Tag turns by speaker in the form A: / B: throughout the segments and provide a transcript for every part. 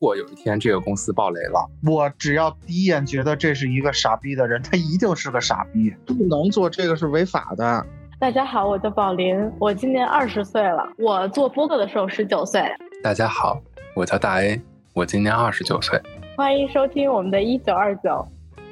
A: 如果有一天这个公司爆雷了，
B: 我只要第一眼觉得这是一个傻逼的人，他一定是个傻逼，不能做这个是违法的。
C: 大家好，我叫宝林，我今年二十岁了，我做播客的时候十九岁。
A: 大家好，我叫大 A，我今年二十九岁。
C: 欢迎收听我们的一九二九。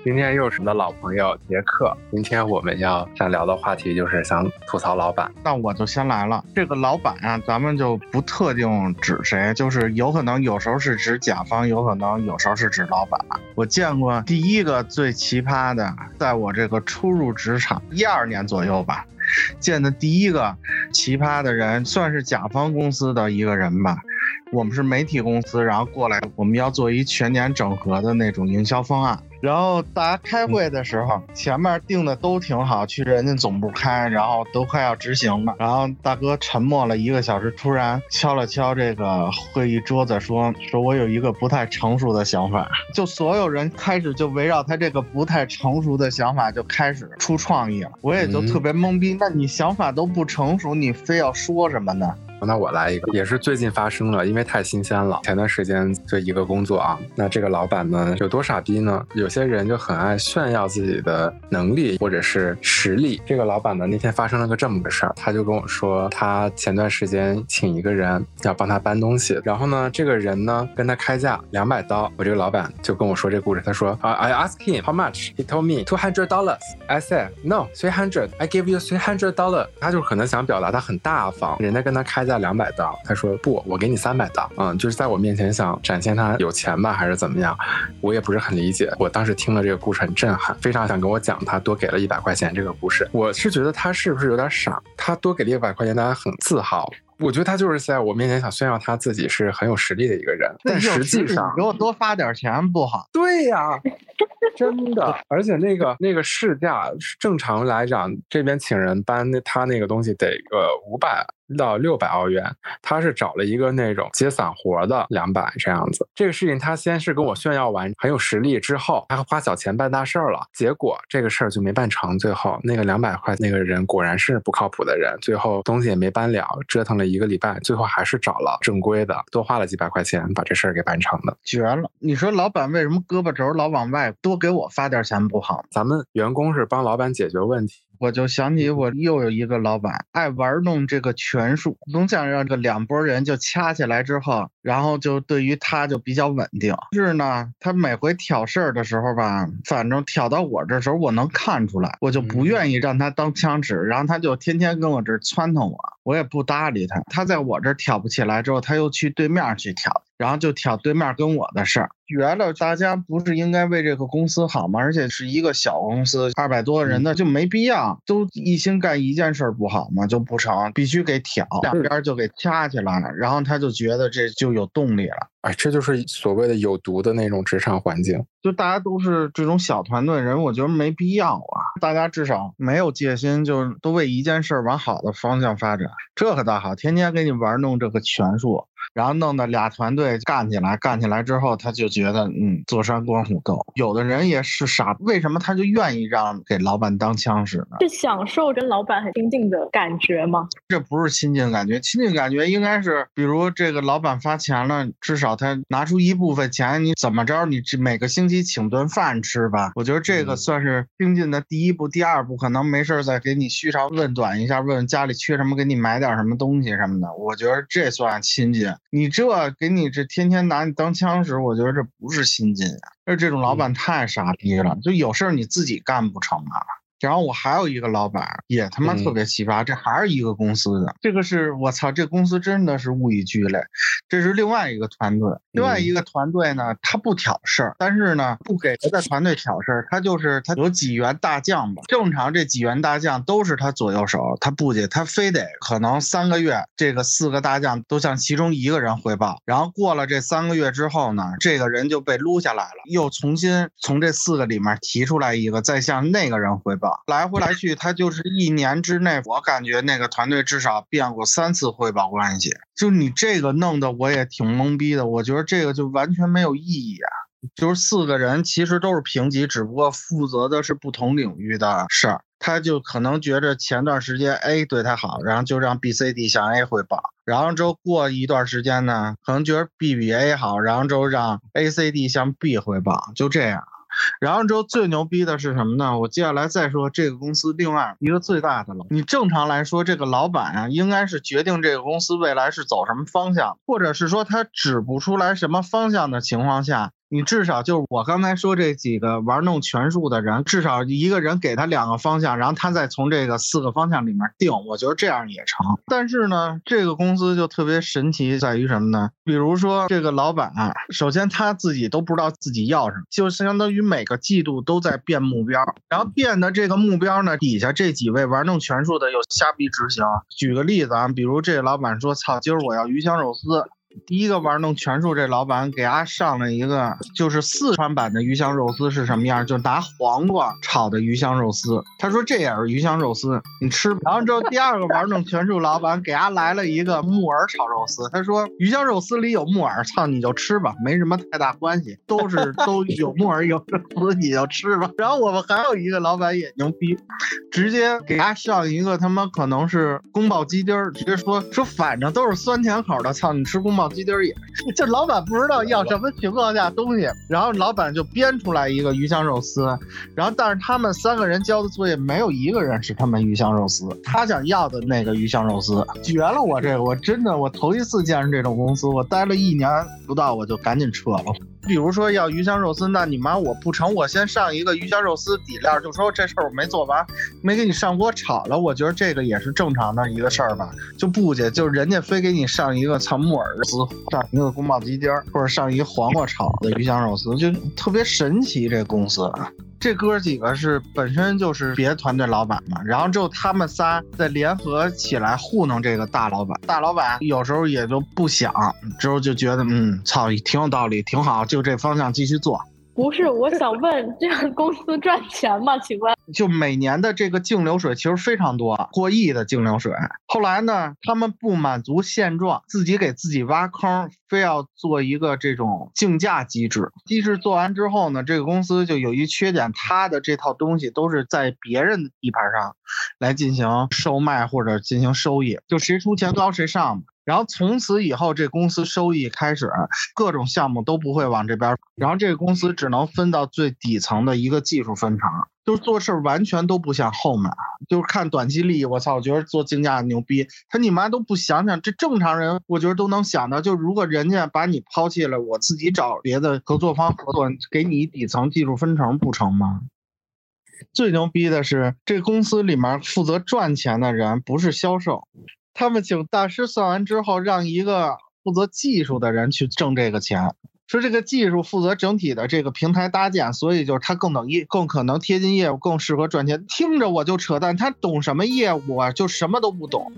A: 今天又是我的老朋友杰克。今天我们要想聊的话题就是想吐槽老板。
B: 那我就先来了。这个老板啊，咱们就不特定指谁，就是有可能有时候是指甲方，有可能有时候是指老板。我见过第一个最奇葩的，在我这个初入职场一二年左右吧，见的第一个奇葩的人，算是甲方公司的一个人吧。我们是媒体公司，然后过来，我们要做一全年整合的那种营销方案。然后大家开会的时候，前面定的都挺好，去人家总部开，然后都快要执行了。然后大哥沉默了一个小时，突然敲了敲这个会议桌子，说：“说我有一个不太成熟的想法。”就所有人开始就围绕他这个不太成熟的想法就开始出创意了。我也就特别懵逼，那你想法都不成熟，你非要说什么呢？
A: 那我来一个，也是最近发生了，因为太新鲜了。前段时间就一个工作啊，那这个老板呢有多傻逼呢？有些人就很爱炫耀自己的能力或者是实力。这个老板呢那天发生了个这么个事儿，他就跟我说，他前段时间请一个人要帮他搬东西，然后呢这个人呢跟他开价两百刀。我这个老板就跟我说这故事，他说啊，I ask him how much, he told me two hundred dollars. I said no, three hundred. I give you three hundred dollars. 他就可能想表达他很大方，人家跟他开。价两百刀，他说不，我给你三百刀，嗯，就是在我面前想展现他有钱吧，还是怎么样？我也不是很理解。我当时听了这个故事很震撼，非常想跟我讲他多给了一百块钱这个故事。我是觉得他是不是有点傻？他多给了一百块钱，大家很自豪。我觉得他就是在我面前想炫耀他自己是很有实力的一个人，但实际上
B: 给我多发点钱不好？
A: 对呀，真的。而且那个那个市价，正常来讲，这边请人搬那他那个东西得个五百。到六百澳元，他是找了一个那种接散活的两百这样子。这个事情他先是跟我炫耀完很有实力之后，他花小钱办大事儿了，结果这个事儿就没办成。最后那个两百块那个人果然是不靠谱的人，最后东西也没搬了，折腾了一个礼拜，最后还是找了正规的，多花了几百块钱把这事儿给办成的，
B: 绝了！你说老板为什么胳膊肘老往外，多给我发点钱不好？
A: 咱们员工是帮老板解决问题。
B: 我就想起我又有一个老板爱玩弄这个权术，总想让这两拨人就掐起来之后，然后就对于他就比较稳定。是呢，他每回挑事儿的时候吧，反正挑到我这时候，我能看出来，我就不愿意让他当枪使，然后他就天天跟我这撺掇我，我也不搭理他。他在我这挑不起来之后，他又去对面去挑。然后就挑对面跟我的事儿，觉得大家不是应该为这个公司好吗？而且是一个小公司，二百多人的就没必要都一心干一件事儿不好吗？就不成，必须给挑，两边就给掐起来了。然后他就觉得这就有动力了。
A: 哎，这就是所谓的有毒的那种职场环境。
B: 就大家都是这种小团队人，我觉得没必要啊。大家至少没有戒心，就都为一件事往好的方向发展，这可倒好。天天给你玩弄这个权术。然后弄得俩团队干起来，干起来之后，他就觉得，嗯，坐山观虎斗。有的人也是傻，为什么他就愿意让给老板当枪使呢？
C: 是享受跟老板很亲近的感觉吗？
B: 这不是亲近感觉，亲近感觉应该是，比如这个老板发钱了，至少他拿出一部分钱，你怎么着，你这每个星期请顿饭吃吧。我觉得这个算是亲近的第一步，第二步可能没事再给你嘘长问短一下，问问家里缺什么，给你买点什么东西什么的。我觉得这算亲近。你这给你这天天拿你当枪使，我觉得这不是新进啊！而这种老板太傻逼了，就有事儿你自己干不成啊？然后我还有一个老板，也他妈特别奇葩，这还是一个公司的。这个是我操，这公司真的是物以聚类。这是另外一个团队，另外一个团队呢，他不挑事儿，但是呢，不给别的团队挑事儿，他就是他有几员大将吧。正常这几员大将都是他左右手，他不接，他非得可能三个月，这个四个大将都向其中一个人汇报，然后过了这三个月之后呢，这个人就被撸下来了，又重新从这四个里面提出来一个，再向那个人汇报。来回来去，他就是一年之内，我感觉那个团队至少变过三次汇报关系。就你这个弄得我也挺懵逼的，我觉得这个就完全没有意义啊。就是四个人其实都是平级，只不过负责的是不同领域的事儿。他就可能觉着前段时间 A 对他好，然后就让 B、C、D 向 A 汇报。然后之后过一段时间呢，可能觉得 B 比 A 好，然后之后让 A、C、D 向 B 汇报，就这样。然后之后最牛逼的是什么呢？我接下来再说这个公司另外一个最大的了。你正常来说，这个老板啊，应该是决定这个公司未来是走什么方向，或者是说他指不出来什么方向的情况下。你至少就是我刚才说这几个玩弄权术的人，至少一个人给他两个方向，然后他再从这个四个方向里面定，我觉得这样也成。但是呢，这个公司就特别神奇在于什么呢？比如说这个老板，首先他自己都不知道自己要什么，就相当于每个季度都在变目标，然后变的这个目标呢，底下这几位玩弄权术的又瞎逼执行。举个例子啊，比如这个老板说：“操，今儿我要鱼香肉丝。”第一个玩弄权术，这老板给他上了一个，就是四川版的鱼香肉丝是什么样？就拿黄瓜炒的鱼香肉丝。他说这也是鱼香肉丝，你吃。然后之后第二个玩弄权术老板给他来了一个木耳炒肉丝。他说鱼香肉丝里有木耳，操你就吃吧，没什么太大关系，都是 都有木耳有肉丝你就吃吧。然后我们还有一个老板也牛逼，直接给他上一个他妈可能是宫保鸡丁，直接说说反正都是酸甜口的，操你吃宫保。鸡丁也，就老板不知道要什么情况下东西，然后老板就编出来一个鱼香肉丝，然后但是他们三个人交的作业没有一个人是他们鱼香肉丝，他想要的那个鱼香肉丝绝了！我这个我真的我头一次见着这种公司，我待了一年不到我就赶紧撤了。比如说要鱼香肉丝，那你妈我不成，我先上一个鱼香肉丝底料，就说这事儿我没做完，没给你上锅炒了。我觉得这个也是正常的一个事儿吧，就不去，就人家非给你上一个藏木耳丝，上一个宫保鸡丁，或者上一个黄瓜炒的鱼香肉丝，就特别神奇。这公司。这哥几个是本身就是别团队老板嘛，然后之后他们仨再联合起来糊弄这个大老板，大老板有时候也就不想，之后就觉得嗯，操，挺有道理，挺好，就这方向继续做。
C: 不是，我想问，这个公司赚钱吗？请问？
B: 就每年的这个净流水其实非常多，过亿的净流水。后来呢，他们不满足现状，自己给自己挖坑，非要做一个这种竞价机制。机制做完之后呢，这个公司就有一缺点，它的这套东西都是在别人的地盘上来进行售卖或者进行收益，就谁出钱高谁上。然后从此以后，这公司收益开始，各种项目都不会往这边，然后这个公司只能分到最底层的一个技术分成，就是做事完全都不像后面，就是看短期利益。我操，我觉得做竞价牛逼，他你妈都不想想，这正常人我觉得都能想到，就如果人家把你抛弃了，我自己找别的合作方合作，给你底层技术分成不成吗？最牛逼的是，这公司里面负责赚钱的人不是销售。他们请大师算完之后，让一个负责技术的人去挣这个钱。说这个技术负责整体的这个平台搭建，所以就是他更等业，更可能贴近业务，更适合赚钱。听着我就扯淡，他懂什么业务啊？就什么都不懂。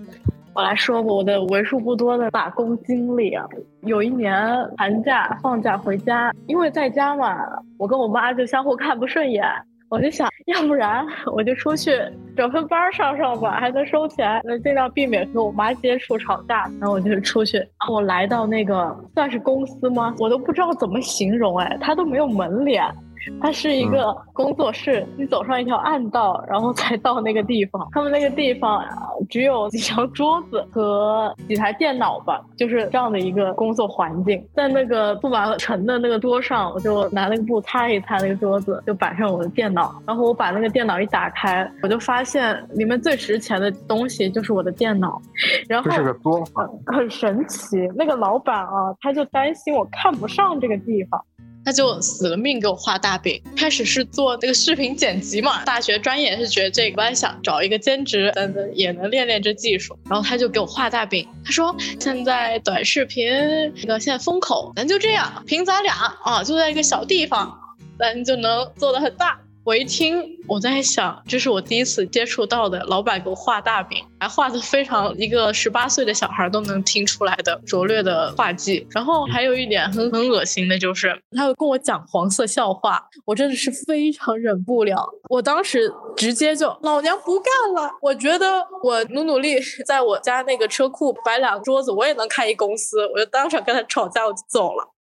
C: 我来说我的为数不多的打工经历啊。有一年寒假放假回家，因为在家嘛，我跟我妈就相互看不顺眼。我就想，要不然我就出去找份班上上吧，还能收钱，能尽量避免和我妈接触吵架。然后我就出去，我来到那个算是公司吗？我都不知道怎么形容，哎，他都没有门脸。它是一个工作室，你走上一条暗道，然后才到那个地方。他们那个地方只有几张桌子和几台电脑吧，就是这样的一个工作环境。在那个布满尘的那个桌上，我就拿那个布擦一擦那个桌子，就摆上我的电脑。然后我把那个电脑一打开，我就发现里面最值钱的东西就是我的电脑。然后
A: 这是个多
C: 很神奇。那个老板啊，他就担心我看不上这个地方。
D: 他就死了命给我画大饼。开始是做那个视频剪辑嘛，大学专业是学这个，我想找一个兼职，等等也能练练这技术。然后他就给我画大饼，他说现在短视频那个现在风口，咱就这样，凭咱俩啊，就在一个小地方，咱就能做的很大。我一听，我在想，这是我第一次接触到的老板给我画大饼，还画的非常一个十八岁的小孩都能听出来的拙劣的画技。然后还有一点很很恶心的就是，他会跟我讲黄色笑话，我真的是非常忍不了。我当时直接就老娘不干了，我觉得我努努力，在我家那个车库摆两桌子，我也能开一公司。我就当场跟他吵架，我就走了。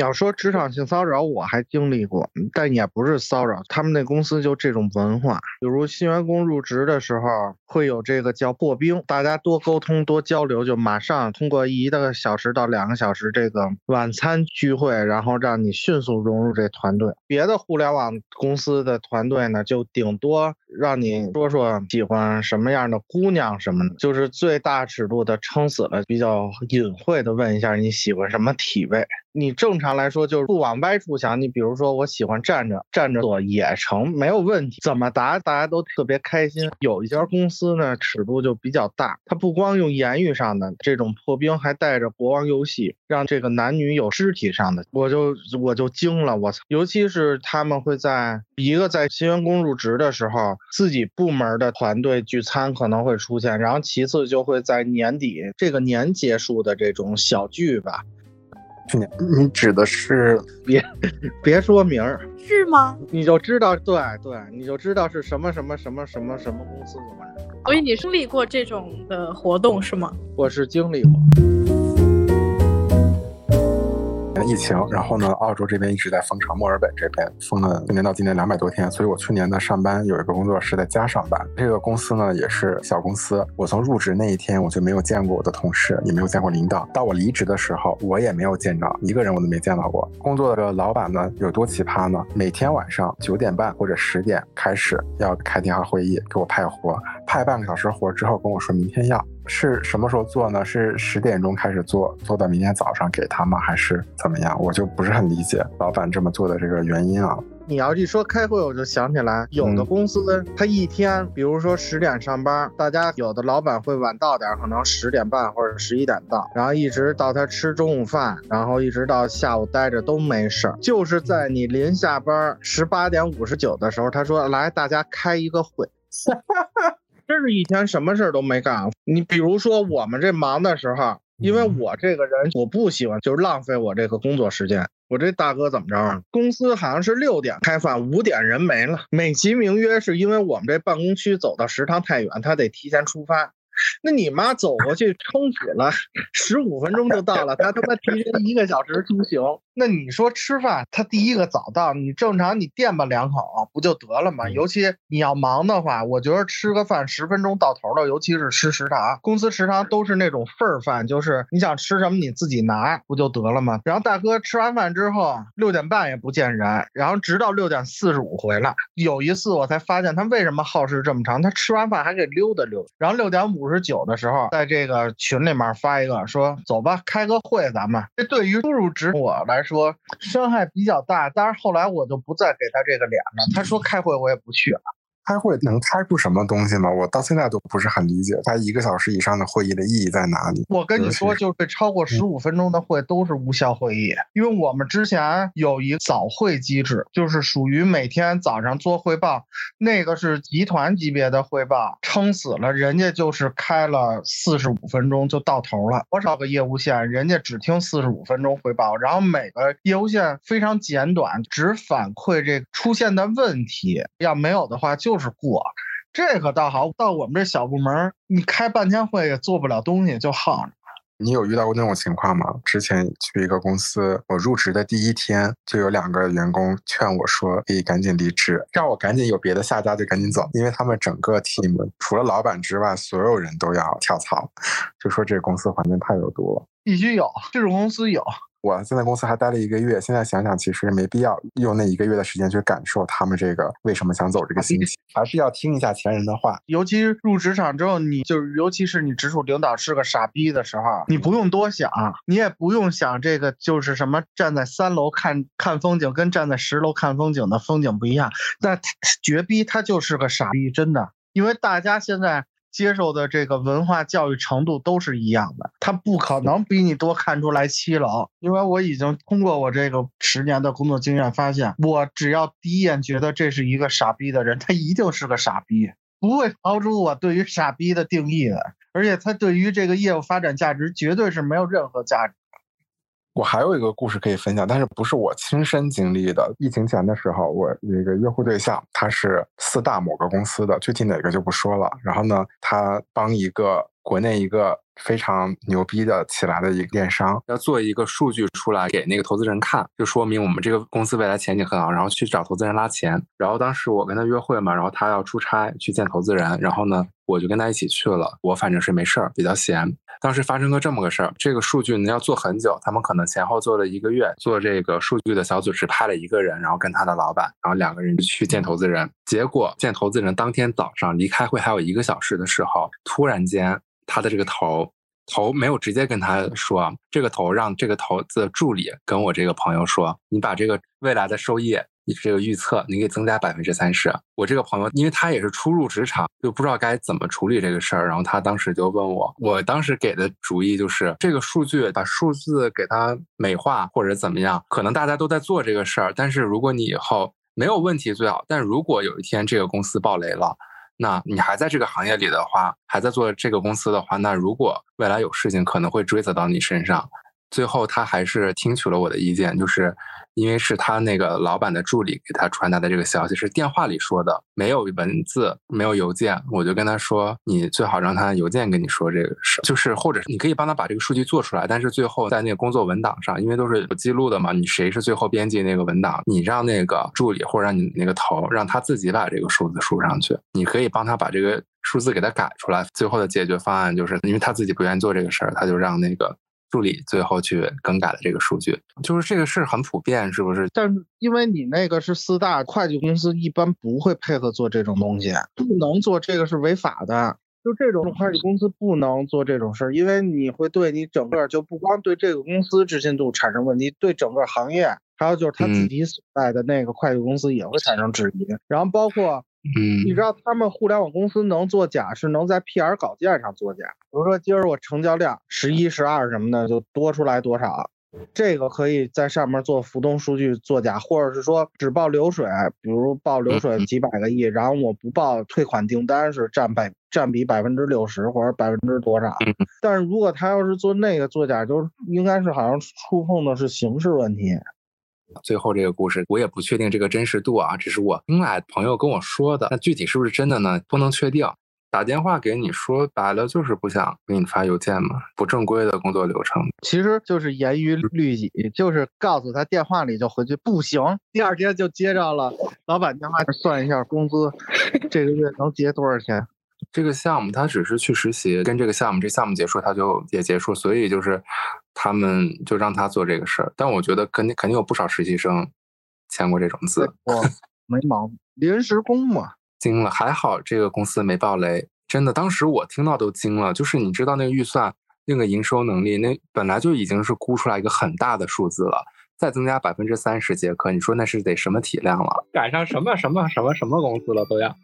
B: 你要说职场性骚扰，我还经历过，但也不是骚扰。他们那公司就这种文化，比如新员工入职的时候会有这个叫破冰，大家多沟通多交流，就马上通过一个小时到两个小时这个晚餐聚会，然后让你迅速融入这团队。别的互联网公司的团队呢，就顶多让你说说喜欢什么样的姑娘什么的，就是最大尺度的撑死了，比较隐晦的问一下你喜欢什么体位。你正常来说就是不往歪处想，你比如说我喜欢站着，站着做也成，没有问题。怎么答大家都特别开心。有一家公司呢，尺度就比较大，它不光用言语上的这种破冰，还带着国王游戏，让这个男女有肢体上的，我就我就惊了，我操！尤其是他们会在一个在新员工入职的时候，自己部门的团队聚餐可能会出现，然后其次就会在年底这个年结束的这种小聚吧。
A: 去年你指的是
B: 别别说名儿
E: 是吗？
B: 你就知道对对，你就知道是什么什么什么什么什么公司怎么着。
D: 所以你经历过这种的活动是吗？
B: 我是经历过。
A: 疫情，然后呢，澳洲这边一直在封城，墨尔本这边封了今年到今年两百多天，所以我去年呢上班有一个工作是在家上班。这个公司呢也是小公司，我从入职那一天我就没有见过我的同事，也没有见过领导。到我离职的时候，我也没有见着一个人，我都没见到过。工作的老板呢有多奇葩呢？每天晚上九点半或者十点开始要开电话会议，给我派活，派半个小时活之后跟我说明天要。是什么时候做呢？是十点钟开始做，做到明天早上给他吗？还是怎么样？我就不是很理解老板这么做的这个原因啊。
B: 你要一说开会，我就想起来，有的公司他一天，比如说十点上班，大家有的老板会晚到点，可能十点半或者十一点到，然后一直到他吃中午饭，然后一直到下午待着都没事儿。就是在你临下班十八点五十九的时候，他说来大家开一个会。真是一天什么事儿都没干。你比如说我们这忙的时候，因为我这个人我不喜欢就是浪费我这个工作时间。我这大哥怎么着啊？公司好像是六点开饭，五点人没了，美其名曰是因为我们这办公区走到食堂太远，他得提前出发。那你妈走过去撑死了十五分钟就到了，他他妈提前一个小时出行。那你说吃饭，他第一个早到，你正常你垫吧两口不就得了吗？尤其你要忙的话，我觉得吃个饭十分钟到头了，尤其是吃食堂，公司食堂都是那种份儿饭，就是你想吃什么你自己拿不就得了吗？然后大哥吃完饭之后六点半也不见人，然后直到六点四十五回来。有一次我才发现他为什么耗时这么长，他吃完饭还给溜达溜达。然后六点五十九的时候，在这个群里面发一个说走吧，开个会咱们。这对于初入职我来说。说伤害比较大，但是后来我就不再给他这个脸了。他说开会我也不去了。
A: 开会能开出什么东西吗？我到现在都不是很理解，开一个小时以上的会议的意义在哪里？
B: 我跟你说，就是超过十五分钟的会都是无效会议，因为我们之前有一早会机制，就是属于每天早上做汇报，那个是集团级别的汇报，撑死了，人家就是开了四十五分钟就到头了。多少个业务线，人家只听四十五分钟汇报，然后每个业务线非常简短，只反馈这出现的问题，要没有的话就。是过，这可倒好。到我们这小部门，你开半天会也做不了东西，就耗着。
A: 你有遇到过那种情况吗？之前去一个公司，我入职的第一天，就有两个员工劝我说：“可以赶紧离职，让我赶紧有别的下家就赶紧走，因为他们整个 team 除了老板之外，所有人都要跳槽，就说这个公司环境太有毒了。”
B: 必须有这种公司有。
A: 我现在公司还待了一个月，现在想想其实没必要用那一个月的时间去感受他们这个为什么想走这个心情，还是要听一下前人的话。
B: 尤其入职场之后，你就是尤其是你直属领导是个傻逼的时候，你不用多想，你也不用想这个就是什么站在三楼看看风景跟站在十楼看风景的风景不一样。那绝逼他就是个傻逼，真的，因为大家现在。接受的这个文化教育程度都是一样的，他不可能比你多看出来七楼，因为我已经通过我这个十年的工作经验发现，我只要第一眼觉得这是一个傻逼的人，他一定是个傻逼，不会超出我对于傻逼的定义的，而且他对于这个业务发展价值绝对是没有任何价值。
A: 我还有一个故事可以分享，但是不是我亲身经历的。疫情前的时候，我那个约会对象他是四大某个公司的，具体哪个就不说了。然后呢，他帮一个国内一个非常牛逼的起来的一个电商，要做一个数据出来给那个投资人看，就说明我们这个公司未来前景很好，然后去找投资人拉钱。然后当时我跟他约会嘛，然后他要出差去见投资人，然后呢，我就跟他一起去了。我反正是没事儿，比较闲。当时发生过这么个事儿，这个数据呢要做很久，他们可能前后做了一个月，做这个数据的小组只派了一个人，然后跟他的老板，然后两个人去见投资人。结果见投资人当天早上离开会还有一个小时的时候，突然间他的这个头头没有直接跟他说，这个头让这个投资助理跟我这个朋友说，你把这个未来的收益。这个预测你可以增加百分之三十。我这个朋友，因为他也是初入职场，就不知道该怎么处理这个事儿，然后他当时就问我，我当时给的主意就是这个数据把数字给它美化或者怎么样，可能大家都在做这个事儿，但是如果你以后没有问题最好，但如果有一天这个公司爆雷了，那你还在这个行业里的话，还在做这个公司的话，那如果未来有事情可能会追责到你身上。最后他还是听取了我的意见，就是。因为是他那个老板的助理给他传达的这个消息是电话里说的，没有文字，没有邮件，我就跟他说，你最好让他邮件跟你说这个事，就是或者你可以帮他把这个数据做出来，但是最后在那个工作文档上，因为都是有记录的嘛，你谁是最后编辑那个文档，你让那个助理或者让你那个头让他自己把这个数字输上去，你可以帮他把这个数字给他改出来。最后的解决方案就是因为他自己不愿意做这个事儿，他就让那个。助理最后去更改了这个数据，就是这个事很普遍，是不是？
B: 但是因为你那个是四大会计公司，一般不会配合做这种东西，不能做这个是违法的。就这种会计公司不能做这种事儿，因为你会对你整个就不光对这个公司置信度产生问题，对整个行业，还有就是他自己所在的那个会计公司也会产生质疑。然后包括。
A: 嗯，
B: 你知道他们互联网公司能作假，是能在 PR 稿件上作假。比如说今儿我成交量十一、十二什么的就多出来多少，这个可以在上面做浮动数据作假，或者是说只报流水，比如报流水几百个亿，然后我不报退款订单是占百占比百分之六十或者百分之多少。但是如果他要是做那个作假，就应该是好像触碰的是刑事问题。
A: 最后这个故事，我也不确定这个真实度啊，只是我听来朋友跟我说的。那具体是不是真的呢？不能确定。打电话给你说白了就是不想给你发邮件嘛，不正规的工作流程。
B: 其实就是严于律己，就是告诉他电话里就回去不行，第二天就接着了老板电话，算一下工资，这个月能结多少钱。
A: 这个项目他只是去实习，跟这个项目这项目结束他就也结束，所以就是他们就让他做这个事儿。但我觉得肯定肯定有不少实习生签过这种字，
B: 没毛病，临时工嘛。
A: 惊了，还好这个公司没爆雷，真的，当时我听到都惊了。就是你知道那个预算那个营收能力，那本来就已经是估出来一个很大的数字了，再增加百分之三十节课，你说那是得什么体量了？
E: 赶上什么什么什么什么公司了都要。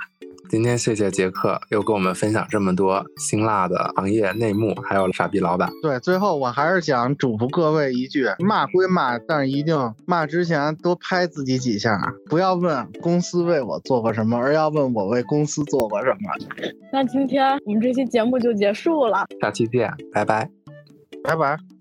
A: 今天谢谢杰克又跟我们分享这么多辛辣的行业内幕，还有傻逼老板。
B: 对，最后我还是想嘱咐各位一句：骂归骂，但是一定骂之前多拍自己几下，不要问公司为我做过什么，而要问我为公司做过什么。
C: 那今天我们这期节目就结束了，
A: 下期见，拜拜，
B: 拜拜。